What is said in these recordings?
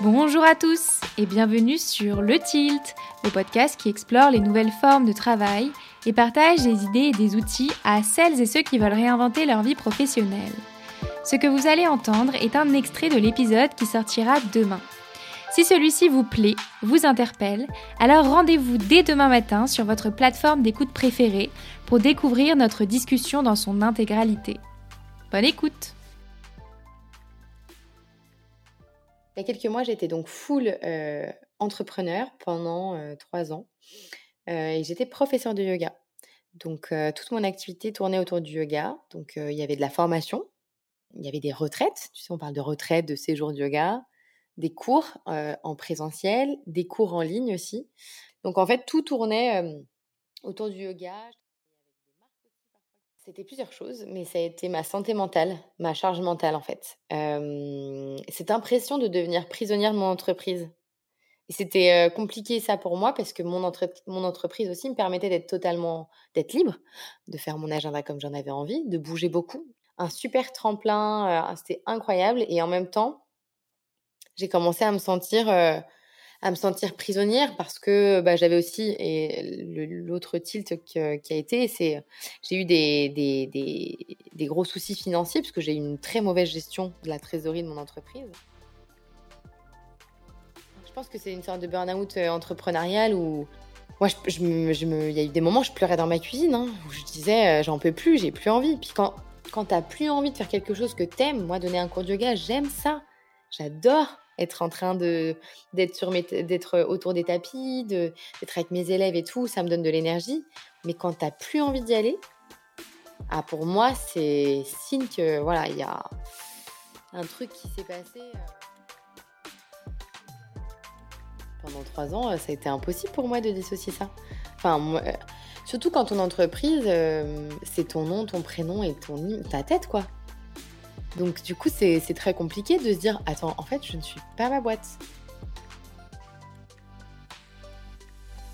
Bonjour à tous et bienvenue sur Le Tilt, le podcast qui explore les nouvelles formes de travail et partage des idées et des outils à celles et ceux qui veulent réinventer leur vie professionnelle. Ce que vous allez entendre est un extrait de l'épisode qui sortira demain. Si celui-ci vous plaît, vous interpelle, alors rendez-vous dès demain matin sur votre plateforme d'écoute préférée pour découvrir notre discussion dans son intégralité. Bonne écoute Il y a quelques mois, j'étais donc full euh, entrepreneur pendant euh, trois ans euh, et j'étais professeur de yoga. Donc toute mon activité tournait autour du yoga. Donc il y avait de la formation, il y avait des retraites, tu sais, on parle de retraite, de séjour de yoga, des cours en présentiel, des cours en ligne aussi. Donc en fait, tout tournait autour du yoga. C'était plusieurs choses, mais ça a été ma santé mentale, ma charge mentale en fait. Cette impression de devenir prisonnière de mon entreprise. Et c'était compliqué ça pour moi parce que mon, mon entreprise aussi me permettait d'être totalement, d'être libre, de faire mon agenda comme j'en avais envie, de bouger beaucoup. Un super tremplin, c'était incroyable. Et en même temps, j'ai commencé à me sentir à me sentir prisonnière parce que bah, j'avais aussi et l'autre tilt qui a été c'est j'ai eu des, des, des, gros soucis financiers parce que j'ai une très mauvaise gestion de la trésorerie de mon entreprise. Je pense que c'est une sorte de burn-out entrepreneurial où moi, je, il y a eu des moments où je pleurais dans ma cuisine, hein, où je disais j'en peux plus, j'ai plus envie. Puis quand, quand t'as plus envie de faire quelque chose que t'aimes, moi donner un cours de yoga, j'aime ça. J'adore être en train d'être sur d'être autour des tapis, d'être avec mes élèves et tout, ça me donne de l'énergie. Mais quand t'as plus envie d'y aller, ah pour moi c'est signe que voilà il y a un truc qui s'est passé. Euh. Pendant trois ans, ça a été impossible pour moi de dissocier ça. Enfin, euh, surtout quand ton entreprise, euh, c'est ton nom, ton prénom et ton ta tête, quoi. Donc du coup, c'est très compliqué de se dire, attends, en fait, je ne suis pas ma boîte.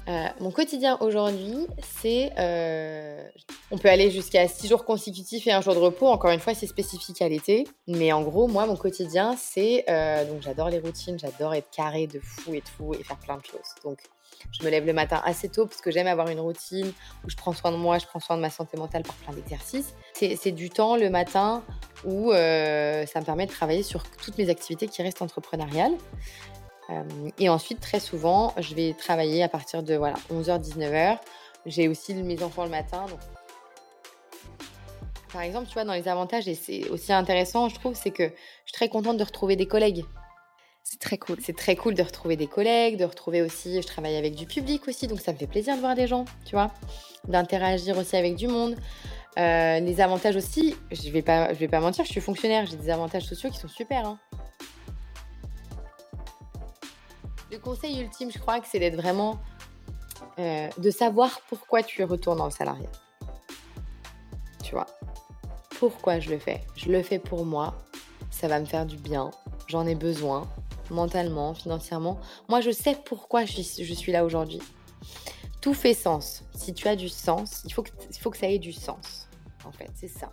Euh, mon quotidien aujourd'hui, c'est... Euh, on peut aller jusqu'à 6 jours consécutifs et un jour de repos. Encore une fois, c'est spécifique à l'été. Mais en gros, moi, mon quotidien, c'est... Euh, donc j'adore les routines, j'adore être carré de fou et tout et faire plein de choses. Donc je me lève le matin assez tôt parce que j'aime avoir une routine où je prends soin de moi, je prends soin de ma santé mentale par plein d'exercices. C'est du temps le matin où ça me permet de travailler sur toutes mes activités qui restent entrepreneuriales. Euh, et ensuite, très souvent, je vais travailler à partir de voilà, 11h, 19h. J'ai aussi mes enfants le matin. Par exemple, tu vois, dans les avantages, et c'est aussi intéressant, je trouve, c'est que je suis très contente de retrouver des collègues. C'est très cool. C'est très cool de retrouver des collègues, de retrouver aussi, je travaille avec du public aussi, donc ça me fait plaisir de voir des gens, tu vois, d'interagir aussi avec du monde. Euh, les avantages aussi, je vais pas, je vais pas mentir, je suis fonctionnaire, j'ai des avantages sociaux qui sont super. Hein. Le conseil ultime, je crois que c'est d'être vraiment, euh, de savoir pourquoi tu retournes dans le salariat. Tu vois, pourquoi je le fais? Je le fais pour moi, ça va me faire du bien, j'en ai besoin, mentalement, financièrement. Moi, je sais pourquoi je suis, là aujourd'hui. Tout fait sens. Si tu as du sens, il faut que, il faut que ça ait du sens. En fait, c'est ça.